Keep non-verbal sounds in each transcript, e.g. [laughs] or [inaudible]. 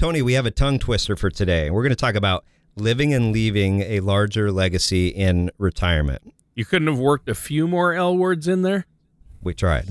Tony, we have a tongue twister for today. We're going to talk about living and leaving a larger legacy in retirement. You couldn't have worked a few more L words in there? We tried.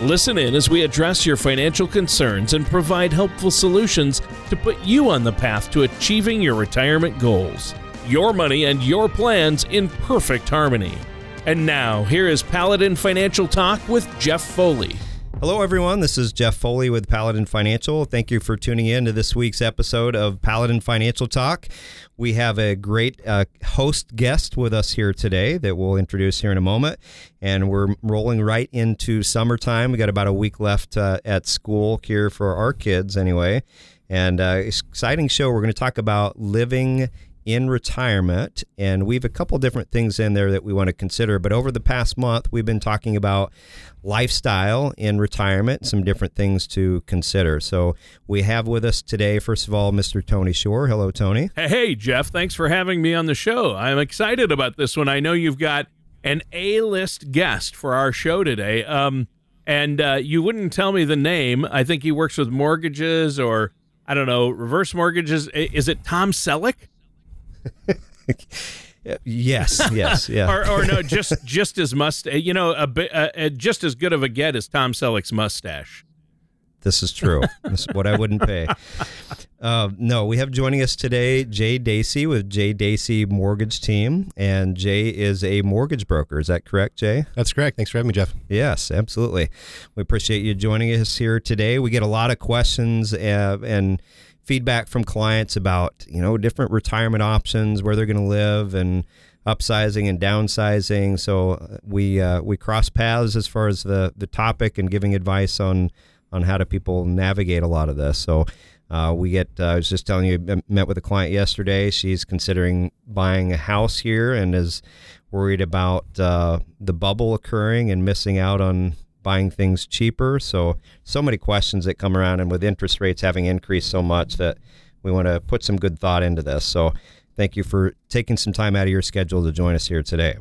Listen in as we address your financial concerns and provide helpful solutions to put you on the path to achieving your retirement goals. Your money and your plans in perfect harmony. And now, here is Paladin Financial Talk with Jeff Foley. Hello, everyone. This is Jeff Foley with Paladin Financial. Thank you for tuning in to this week's episode of Paladin Financial Talk. We have a great uh, host guest with us here today that we'll introduce here in a moment. And we're rolling right into summertime. We got about a week left uh, at school here for our kids, anyway. And uh, exciting show. We're going to talk about living in retirement. And we have a couple different things in there that we want to consider. But over the past month, we've been talking about lifestyle in retirement, some different things to consider. So we have with us today, first of all, Mr. Tony Shore. Hello, Tony. Hey, Jeff. Thanks for having me on the show. I'm excited about this one. I know you've got an A list guest for our show today. Um, and uh, you wouldn't tell me the name. I think he works with mortgages or, I don't know, reverse mortgages. Is it Tom Selleck? [laughs] yes, yes, yeah. or, or no, just just as must you know a, a, a, just as good of a get as Tom Selleck's mustache. This is true. this is what I wouldn't pay. Uh, no, we have joining us today Jay Dacey with Jay Dacey Mortgage Team, and Jay is a mortgage broker. Is that correct, Jay? That's correct. Thanks for having me, Jeff. Yes, absolutely. We appreciate you joining us here today. We get a lot of questions uh, and feedback from clients about you know different retirement options, where they're going to live, and upsizing and downsizing. So uh, we uh, we cross paths as far as the the topic and giving advice on on how do people navigate a lot of this. So. Uh, we get. Uh, I was just telling you, I met with a client yesterday. She's considering buying a house here and is worried about uh, the bubble occurring and missing out on buying things cheaper. So, so many questions that come around, and with interest rates having increased so much, that we want to put some good thought into this. So, thank you for taking some time out of your schedule to join us here today.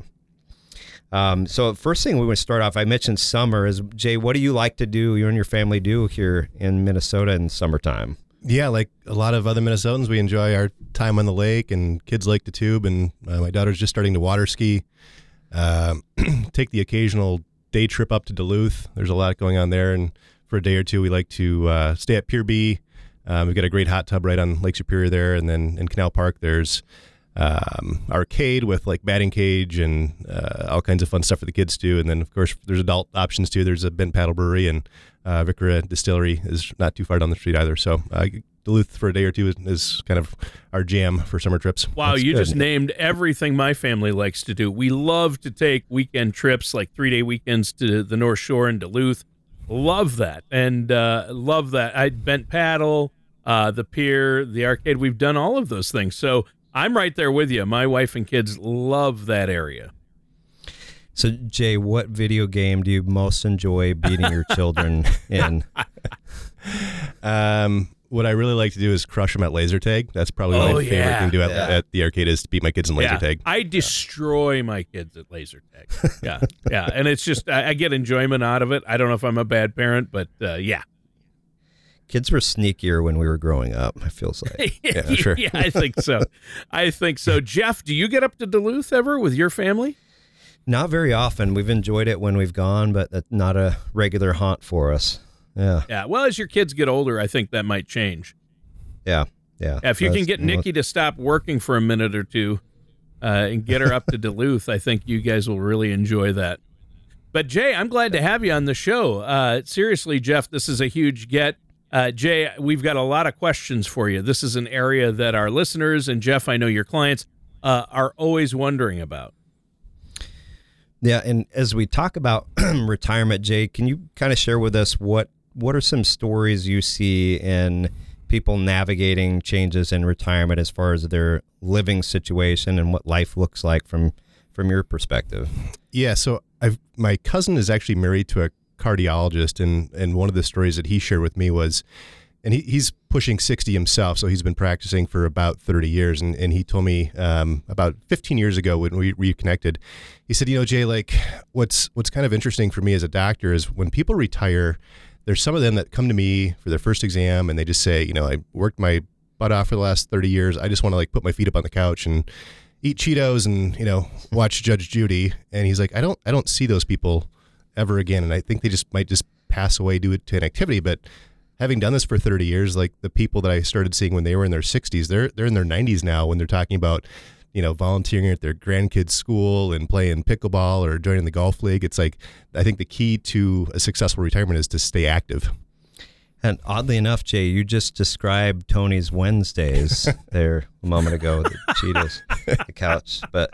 Um, so, first thing we want to start off, I mentioned summer. Is Jay, what do you like to do? You and your family do here in Minnesota in summertime? Yeah, like a lot of other Minnesotans, we enjoy our time on the lake, and kids like to tube. And uh, my daughter's just starting to water ski. Uh, [clears throat] take the occasional day trip up to Duluth. There's a lot going on there, and for a day or two, we like to uh, stay at Pier B. Um, we've got a great hot tub right on Lake Superior there, and then in Canal Park, there's um, arcade with like batting cage and uh, all kinds of fun stuff for the kids to do. And then, of course, there's adult options too. There's a Bent Paddle Brewery and uh, Distillery is not too far down the street either. So uh, Duluth for a day or two is, is, kind of our jam for summer trips. Wow, That's you good. just named everything my family likes to do. We love to take weekend trips, like three day weekends to the North Shore and Duluth. Love that, and uh, love that. I bent paddle, uh, the pier, the arcade. We've done all of those things. So I'm right there with you. My wife and kids love that area. So, Jay, what video game do you most enjoy beating your children [laughs] in? um, what I really like to do is crush them at laser tag. That's probably oh, my yeah. favorite thing to do at, yeah. at, the arcade is to beat my kids in laser yeah. tag. I destroy my kids at laser tag. Yeah, yeah, and it's just I, I, get enjoyment out of it. I don't know if I'm a bad parent, but uh, yeah. Kids were sneakier when we were growing up. I feels like. [laughs] yeah, sure. yeah, I think so. I think so. Jeff, do you get up to Duluth ever with your family? Not very often. We've enjoyed it when we've gone, but that's not a regular haunt for us. Yeah. Yeah. Well, as your kids get older, I think that might change. Yeah. Yeah. yeah if you can get Nikki to stop working for a minute or two uh, and get her up to [laughs] Duluth, I think you guys will really enjoy that. But Jay, I'm glad to have you on the show. Uh, seriously, Jeff, this is a huge get. Uh, Jay, we've got a lot of questions for you. This is an area that our listeners and Jeff, I know your clients uh, are always wondering about. Yeah, and as we talk about [clears throat] retirement, Jay, can you kind of share with us what what are some stories you see in people navigating changes in retirement as far as their living situation and what life looks like from from your perspective. Yeah, so I've my cousin is actually married to a cardiologist, and and one of the stories that he shared with me was, and he, he's pushing sixty himself, so he's been practicing for about thirty years, and and he told me um, about fifteen years ago when we reconnected, he said, you know, Jay, like what's what's kind of interesting for me as a doctor is when people retire, there's some of them that come to me for their first exam, and they just say, you know, I worked my butt off for the last thirty years, I just want to like put my feet up on the couch and eat Cheetos and you know watch Judge Judy. And he's like, I don't I don't see those people ever again. And I think they just might just pass away due to an activity. But having done this for 30 years, like the people that I started seeing when they were in their 60s, they're they're in their 90s now when they're talking about you know volunteering at their grandkids' school and playing pickleball or joining the golf league. It's like I think the key to a successful retirement is to stay active. And oddly enough, Jay, you just described Tony's Wednesdays [laughs] there a moment ago, with the Cheetos, the couch. But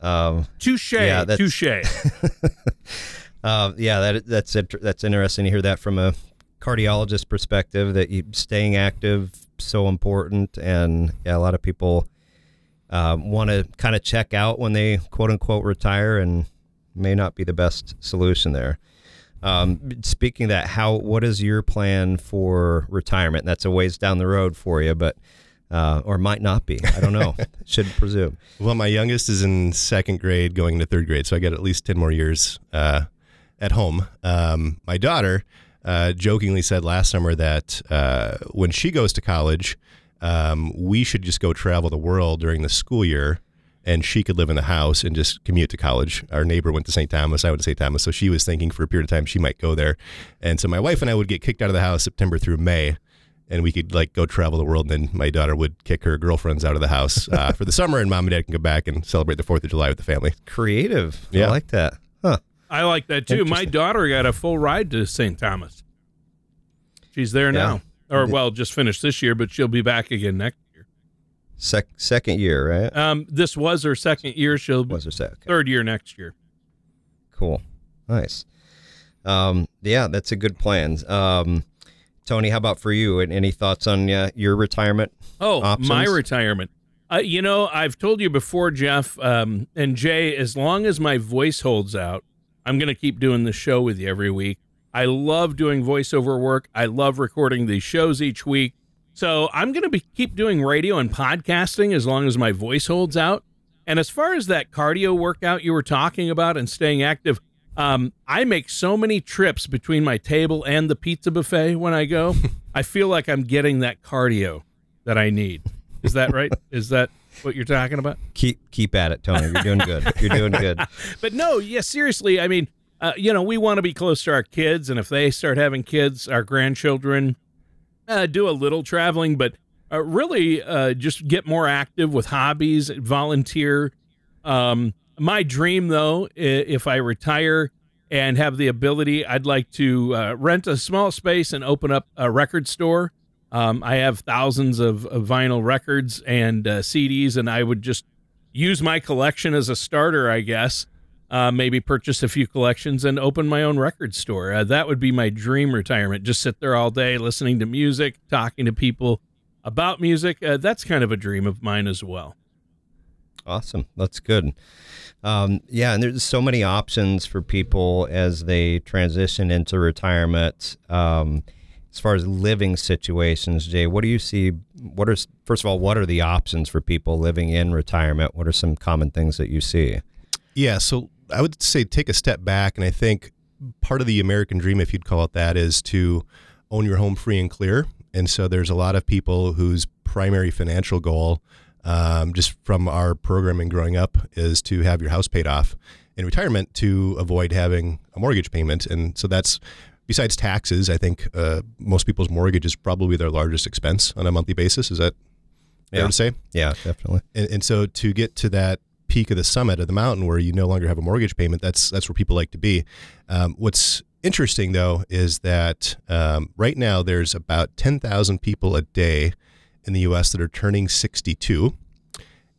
um, touche, yeah, touche. [laughs] uh, yeah, that that's that's interesting to hear that from a cardiologist perspective. That you, staying active so important, and yeah, a lot of people um, want to kind of check out when they quote unquote retire, and may not be the best solution there. Um, speaking of that, how what is your plan for retirement? That's a ways down the road for you, but uh, or might not be. I don't know. [laughs] Should presume. Well, my youngest is in second grade, going into third grade, so I got at least ten more years uh, at home. Um, my daughter uh, jokingly said last summer that uh, when she goes to college, um, we should just go travel the world during the school year and she could live in the house and just commute to college. Our neighbor went to St. Thomas. I went to St. Thomas. So she was thinking for a period of time she might go there. And so my wife and I would get kicked out of the house September through May. And we could like go travel the world, and then my daughter would kick her girlfriends out of the house uh, for the summer, and mom and dad can go back and celebrate the Fourth of July with the family. Creative, yeah. I like that. I like that too. My daughter got a full ride to St. Thomas. She's there yeah. now, or well, just finished this year, but she'll be back again next year. Sec- second year, right? Um, this was her second year. She'll was her second third year next year. Cool, nice. Um, yeah, that's a good plan. Um, Tony, how about for you? And any thoughts on uh, your retirement? Oh, options? my retirement. Uh, you know, I've told you before, Jeff um, and Jay. As long as my voice holds out, I'm going to keep doing the show with you every week. I love doing voiceover work. I love recording these shows each week. So I'm going to be keep doing radio and podcasting as long as my voice holds out. And as far as that cardio workout you were talking about and staying active, um, I make so many trips between my table and the pizza buffet when I go. [laughs] I feel like I'm getting that cardio that I need. Is that right? Is that what you're talking about? Keep keep at it, Tony. You're doing good. You're doing good. [laughs] but no, yes, yeah, seriously. I mean, uh, you know, we want to be close to our kids, and if they start having kids, our grandchildren, uh, do a little traveling, but uh, really uh, just get more active with hobbies, volunteer. Um, my dream, though, if I retire and have the ability, I'd like to uh, rent a small space and open up a record store. Um, I have thousands of, of vinyl records and uh, CDs, and I would just use my collection as a starter, I guess, uh, maybe purchase a few collections and open my own record store. Uh, that would be my dream retirement. Just sit there all day listening to music, talking to people about music. Uh, that's kind of a dream of mine as well. Awesome. That's good. Um, yeah, and there's so many options for people as they transition into retirement. Um, as far as living situations, Jay, what do you see? What are first of all, what are the options for people living in retirement? What are some common things that you see? Yeah, so I would say take a step back, and I think part of the American dream, if you'd call it that, is to own your home free and clear. And so there's a lot of people whose primary financial goal, um, just from our programming growing up, is to have your house paid off in retirement to avoid having a mortgage payment. And so that's besides taxes. I think uh, most people's mortgage is probably their largest expense on a monthly basis. Is that fair yeah. to say? Yeah, definitely. And, and so to get to that peak of the summit of the mountain where you no longer have a mortgage payment. That's that's where people like to be. Um, what's interesting though is that um, right now there's about 10,000 people a day in the U.S. that are turning 62,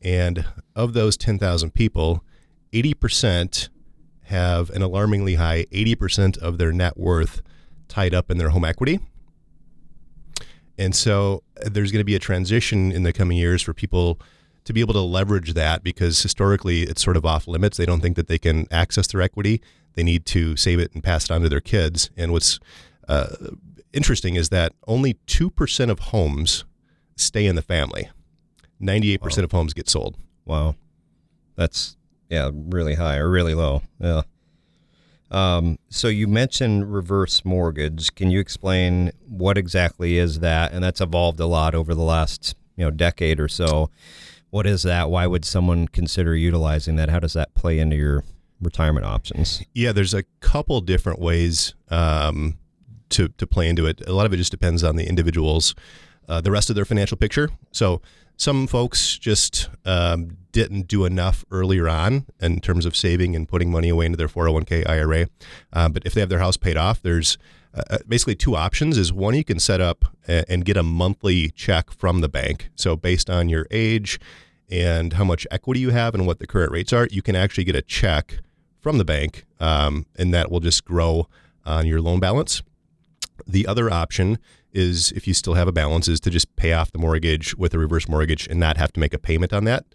and of those 10,000 people, 80% have an alarmingly high 80% of their net worth tied up in their home equity. and so uh, there's going to be a transition in the coming years for people to be able to leverage that because historically it's sort of off limits. They don't think that they can access their equity. They need to save it and pass it on to their kids. And what's uh, interesting is that only 2% of homes stay in the family. 98% wow. of homes get sold. Wow. That's, yeah, really high or really low. Yeah. Um, so you mentioned reverse mortgage. Can you explain what exactly is that? And that's evolved a lot over the last, you know, decade or so. What is that? Why would someone consider utilizing that? How does that play into your retirement options? Yeah, there's a couple different ways um, to to play into it. A lot of it just depends on the individual's uh, the rest of their financial picture. So some folks just um, didn't do enough earlier on in terms of saving and putting money away into their 401k IRA. Uh, but if they have their house paid off, there's uh, uh, basically two options is one you can set up and get a monthly check from the bank so based on your age and how much equity you have and what the current rates are you can actually get a check from the bank um, and that will just grow on your loan balance the other option is if you still have a balance is to just pay off the mortgage with a reverse mortgage and not have to make a payment on that.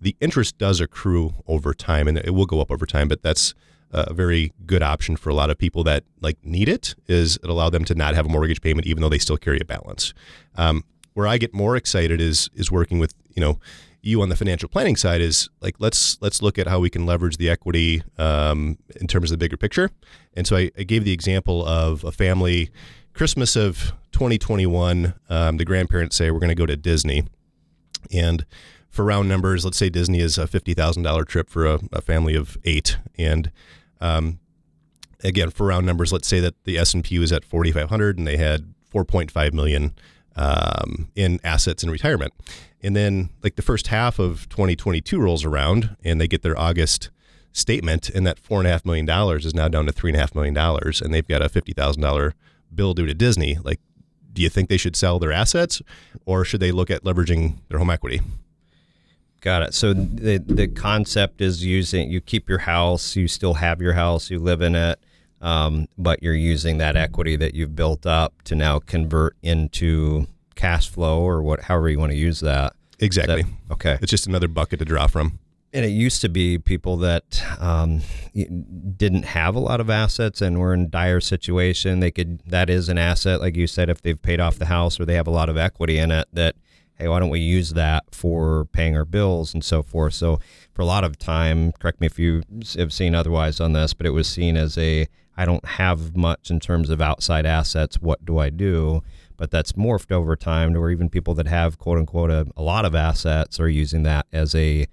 The interest does accrue over time and it will go up over time, but that's a very good option for a lot of people that like need it is it allow them to not have a mortgage payment even though they still carry a balance. Um, where I get more excited is is working with you know you on the financial planning side is like let's let's look at how we can leverage the equity um, in terms of the bigger picture. And so I, I gave the example of a family Christmas of 2021, um, the grandparents say we're going to go to Disney, and for round numbers, let's say Disney is a fifty thousand dollar trip for a, a, family of eight, and um, again for round numbers, let's say that the S and P was at forty five hundred, and they had four point five million um, in assets in retirement, and then like the first half of 2022 rolls around, and they get their August statement, and that four and a half million dollars is now down to three and a half million dollars, and they've got a fifty thousand dollar bill due to Disney, like, do you think they should sell their assets or should they look at leveraging their home equity? Got it. So the the concept is using you keep your house, you still have your house, you live in it, um, but you're using that equity that you've built up to now convert into cash flow or what, however you want to use that. Exactly. That, okay. It's just another bucket to draw from and it used to be people that um, didn't have a lot of assets and were in dire situation. They could that is an asset, like you said, if they've paid off the house or they have a lot of equity in it. That hey, why don't we use that for paying our bills and so forth? So for a lot of time, correct me if you have seen otherwise on this, but it was seen as a I don't have much in terms of outside assets. What do I do? But that's morphed over time to where even people that have quote unquote a, a lot of assets are using that as a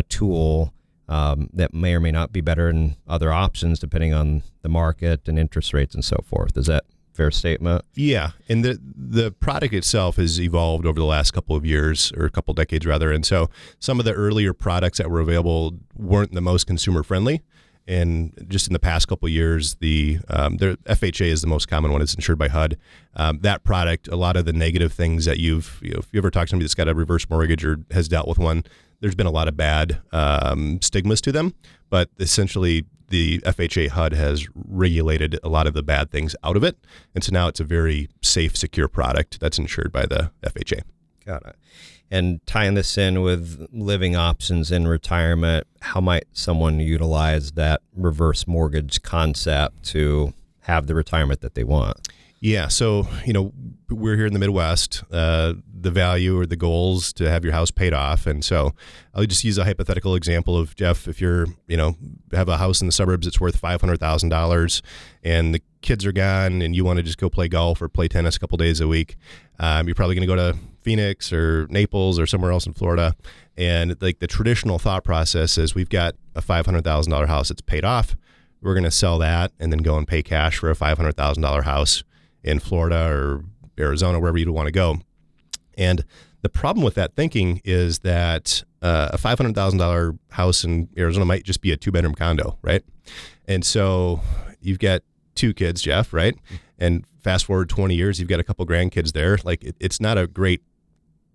a tool um, that may or may not be better than other options depending on the market and interest rates and so forth. Is that fair statement? Yeah, and the the product itself has evolved over the last couple of years or a couple decades rather, and so some of the earlier products that were available weren't the most consumer friendly. And just in the past couple years, the um, the FHA is the most common one. It's insured by HUD. Um, that product, a lot of the negative things that you've, you know, if you ever talk to somebody that's got a reverse mortgage or has dealt with one, there's been a lot of bad um, stigmas to them, but essentially the FHA HUD has regulated a lot of the bad things out of it, and so now it's a very safe, secure product that's insured by the FHA. Got it. And tying this in with living options in retirement, how might someone utilize that reverse mortgage concept to have the retirement that they want? Yeah, so you know we're here in the Midwest. Uh, the value or the goals to have your house paid off, and so I'll just use a hypothetical example of Jeff. If you're you know have a house in the suburbs that's worth five hundred thousand dollars, and the kids are gone, and you want to just go play golf or play tennis a couple days a week, um, you're probably going to go to Phoenix or Naples or somewhere else in Florida. And like the traditional thought process is, we've got a five hundred thousand dollar house that's paid off. We're going to sell that and then go and pay cash for a five hundred thousand dollar house in Florida or Arizona, wherever you'd want to go. And the problem with that thinking is that uh, a five hundred thousand dollar house in Arizona might just be a two bedroom condo, right? And so you've got two kids, Jeff, right? And fast forward twenty years, you've got a couple grandkids there. Like it, it's not a great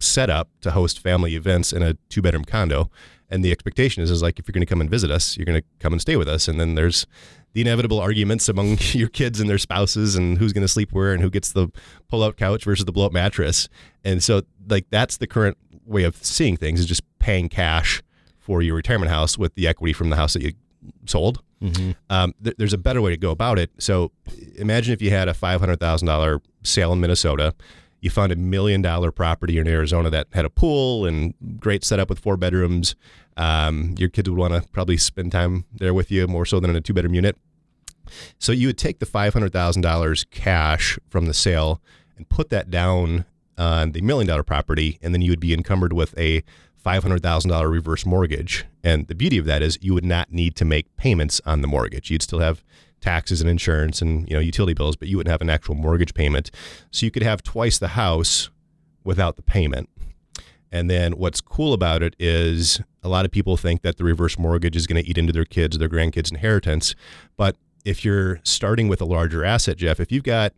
set up to host family events in a two bedroom condo. And the expectation is, is like if you're going to come and visit us, you're going to come and stay with us. And then there's the inevitable arguments among [laughs] your kids and their spouses and who's going to sleep where and who gets the pull out couch versus the blow up mattress. And so like that's the current way of seeing things is just paying cash for your retirement house with the equity from the house that you sold. Mm-hmm. Um, th- there's a better way to go about it. So imagine if you had a $500,000 sale in Minnesota. You found a million dollar property in Arizona that had a pool and great setup with four bedrooms. Um, your kids would want to probably spend time there with you more so than in a two bedroom unit. So you would take the $500,000 cash from the sale and put that down on the million dollar property, and then you would be encumbered with a $500,000 reverse mortgage. And the beauty of that is you would not need to make payments on the mortgage. You'd still have taxes and insurance and you know utility bills, but you wouldn't have an actual mortgage payment. So you could have twice the house without the payment. And then what's cool about it is a lot of people think that the reverse mortgage is going to eat into their kids their grandkids' inheritance. But if you're starting with a larger asset, Jeff, if you've got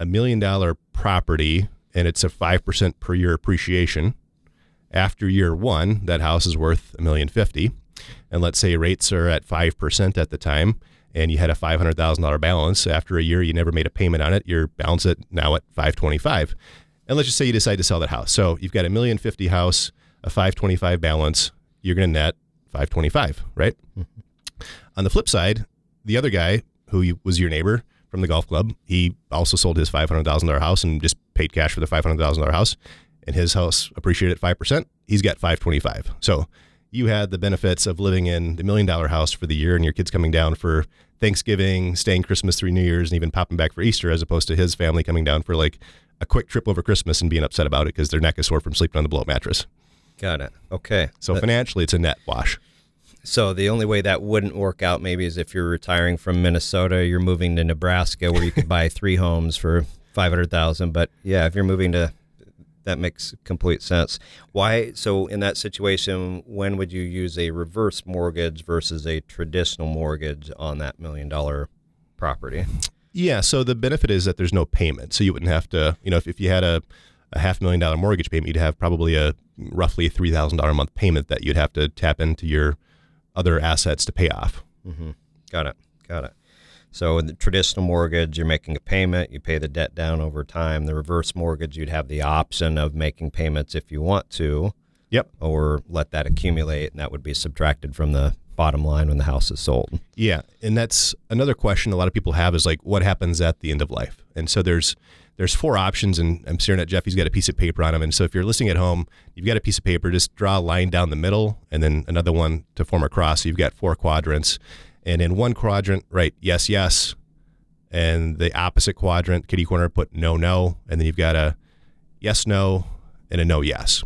a million dollar property and it's a 5% per year appreciation, after year one, that house is worth a million fifty. And let's say rates are at 5% at the time and you had a $500,000 balance. After a year, you never made a payment on it. Your balance at now at 525. And let's just say you decide to sell that house. So you've got a million fifty house, a 525 balance. You're going to net 525, right? Mm-hmm. On the flip side, the other guy who was your neighbor from the golf club, he also sold his $500,000 house and just paid cash for the $500,000 house and his house appreciated at 5%, he's got 525. So you had the benefits of living in the million dollar house for the year and your kids coming down for Thanksgiving, staying Christmas through New Year's, and even popping back for Easter, as opposed to his family coming down for like a quick trip over Christmas and being upset about it because their neck is sore from sleeping on the blow mattress. Got it. Okay. So financially, it's a net wash. So the only way that wouldn't work out maybe is if you're retiring from Minnesota, you're moving to Nebraska where you could [laughs] buy three homes for 500,000, but yeah, if you're moving to that makes complete sense. Why? So, in that situation, when would you use a reverse mortgage versus a traditional mortgage on that million dollar property? Yeah. So, the benefit is that there's no payment. So, you wouldn't have to, you know, if, if you had a, a half million dollar mortgage payment, you'd have probably a roughly $3,000 a month payment that you'd have to tap into your other assets to pay off. Mm-hmm. Got it. Got it. So in the traditional mortgage, you're making a payment, you pay the debt down over time. The reverse mortgage, you'd have the option of making payments if you want to. Yep. Or let that accumulate, and that would be subtracted from the bottom line when the house is sold. Yeah, and that's another question a lot of people have is like, what happens at the end of life? And so there's there's four options, and I'm staring at Jeff. He's got a piece of paper on him, and so if you're listening at home, you've got a piece of paper. Just draw a line down the middle, and then another one to form a cross. So you've got four quadrants, and in one quadrant, right, yes, yes. And the opposite quadrant, kitty corner, put no, no. And then you've got a yes, no, and a no, yes.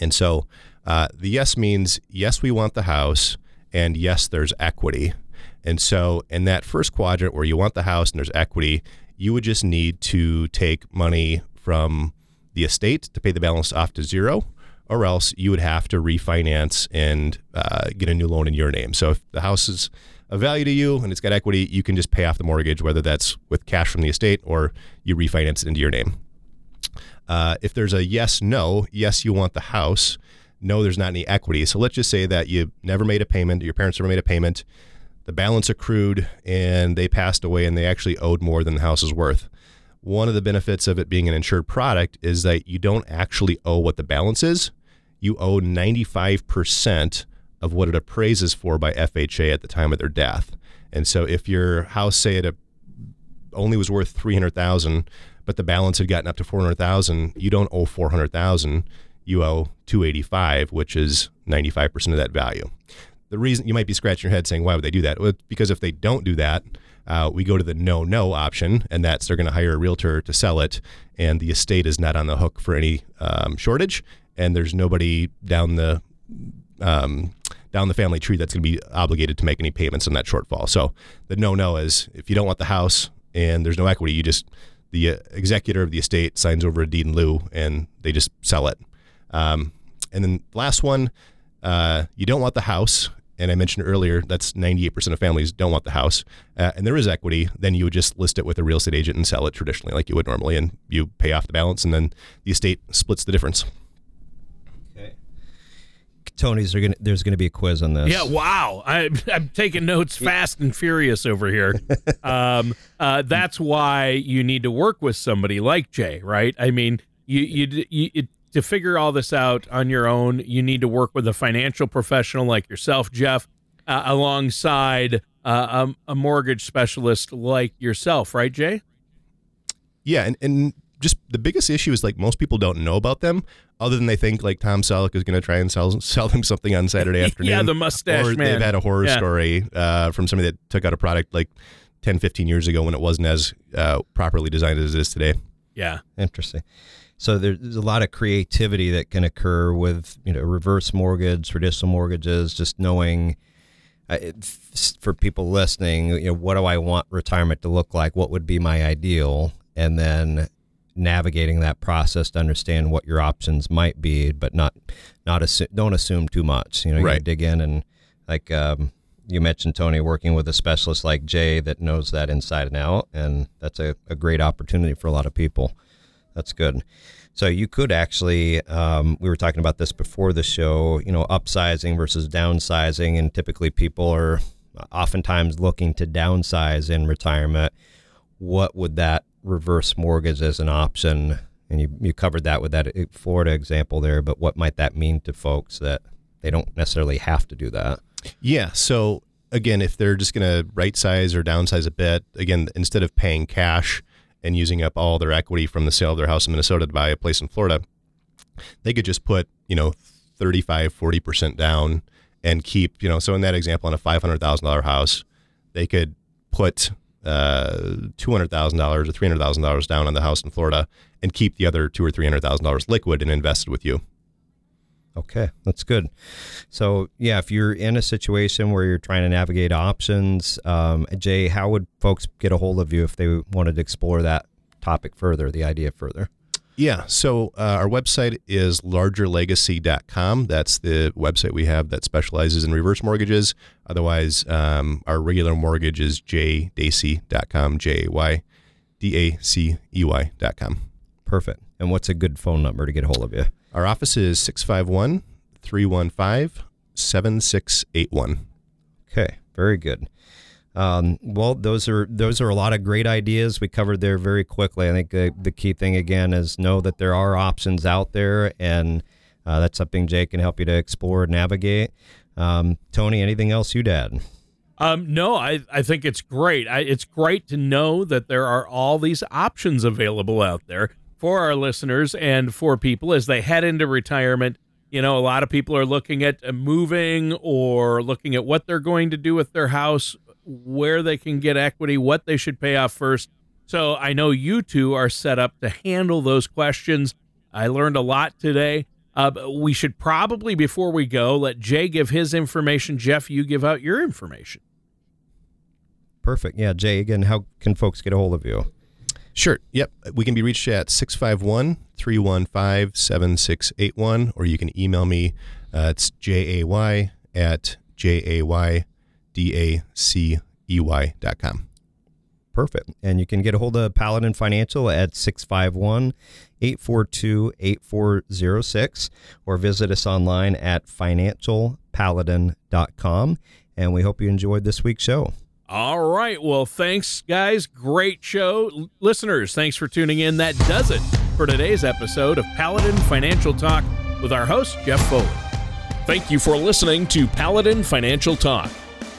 And so uh, the yes means yes, we want the house, and yes, there's equity. And so in that first quadrant where you want the house and there's equity, you would just need to take money from the estate to pay the balance off to zero or else you would have to refinance and uh, get a new loan in your name. So if the house is a value to you and it's got equity, you can just pay off the mortgage, whether that's with cash from the estate or you refinance it into your name. Uh, if there's a yes, no, yes, you want the house, no, there's not any equity. So let's just say that you never made a payment, your parents never made a payment, the balance accrued, and they passed away and they actually owed more than the house is worth. One of the benefits of it being an insured product is that you don't actually owe what the balance is you owe 95% of what it appraises for by FHA at the time of their death. And so if your house, say it only was worth 300,000, but the balance had gotten up to 400,000, you don't owe 400,000, you owe 285, which is 95% of that value. The reason you might be scratching your head saying, why would they do that? Well, because if they don't do that, uh, we go to the no no option, and that's they're going to hire a realtor to sell it, and the estate is not on the hook for any um, shortage, and there's nobody down the um, down the family tree that's going to be obligated to make any payments on that shortfall. So the no no is if you don't want the house and there's no equity, you just the uh, executor of the estate signs over a deed in lieu and they just sell it. Um, and then last one, uh, you don't want the house. And I mentioned earlier that's 98% of families don't want the house, uh, and there is equity. Then you would just list it with a real estate agent and sell it traditionally, like you would normally, and you pay off the balance, and then the estate splits the difference. Tony's are gonna, there's going to be a quiz on this. Yeah, wow. I, I'm taking notes fast and furious over here. [laughs] Um, uh, that's why you need to work with somebody like Jay, right? I mean, you, you, you it, to figure all this out on your own, you need to work with a financial professional like yourself, Jeff, uh, alongside uh, a, a mortgage specialist like yourself, right, Jay? Yeah, and, and just the biggest issue is like most people don't know about them, other than they think like Tom Selleck is going to try and sell sell them something on Saturday afternoon. [laughs] yeah, the mustache or man. they've had a horror Yeah. story uh, from somebody that took out a product like 10, 15 years ago when it wasn't as uh, properly designed as it is today. Yeah. Interesting. So there's a lot of creativity that can occur with you know reverse mortgage, traditional mortgages. Just knowing uh, for people listening, you know, what do I want retirement to look like? What would be my ideal? And then navigating that process to understand what your options might be, but not not assu- don't assume too much. You know, you Right. dig in and like um, you mentioned, Tony, working with a specialist like Jay that knows that inside and out, and that's a, a great opportunity for a lot of people. That's good. So you could actually, um, we were talking about this before the show, you know, upsizing versus downsizing, and typically people are oftentimes looking to downsize in retirement. What would that reverse mortgage as an option? And you, you covered that with that Florida example there, but what might that mean to folks that they don't necessarily have to do that? Yeah. So again, if they're just going to right size or downsize a bit, again, instead of paying cash and using up all their equity from the sale of their house in Minnesota to buy a place in Florida, they could just put, you know, 35, 40% down and keep, you know, so in that example, on a $500,000 house, they could put uh, $200,000 or $300,000 down on the house in Florida and keep the other two or $300,000 liquid and invested with you. Okay, that's good. So, yeah, if you're in a situation where you're trying to navigate options, um, Jay, how would folks get a hold of you if they wanted to explore that topic further, the idea further? Yeah. So uh, our website is largerlegacy.com. That's the website we have that specializes in reverse mortgages. Otherwise, um, our regular mortgage is jdacey.com, J A Y D A C E Y.com. Perfect. And what's a good phone number to get a hold of you? Our office is 651 315 7681. Okay, very good. Um, well, those are those are a lot of great ideas we covered there very quickly. I think the, the key thing again is know that there are options out there, and uh, that's something Jay can help you to explore and navigate. Um, Tony, anything else you'd add? Um, no, I, I think it's great. I, it's great to know that there are all these options available out there for our listeners and for people as they head into retirement. You know, a lot of people are looking at uh, moving or looking at what they're going to do with their house, where they can get equity, what they should pay off first. So I know you two are set up to handle those questions. I learned a lot today. Uh, we should probably, before we go, let Jay give his information. Jeff, you give out your information. Perfect. Yeah, Jay. Again, how can folks get a hold of you? Sure. Yep. We can be reached at 651 315 7681, or you can email me. Uh, it's J A Y at J A Y D A C E Y dot com. Perfect. And you can get a hold of Paladin Financial at 651 842 8406 or visit us online at financialpaladin.com. And we hope you enjoyed this week's show. All right. Well, thanks, guys. Great show. Listeners, thanks for tuning in. That does it for today's episode of Paladin Financial Talk with our host, Jeff Foley. Thank you for listening to Paladin Financial Talk.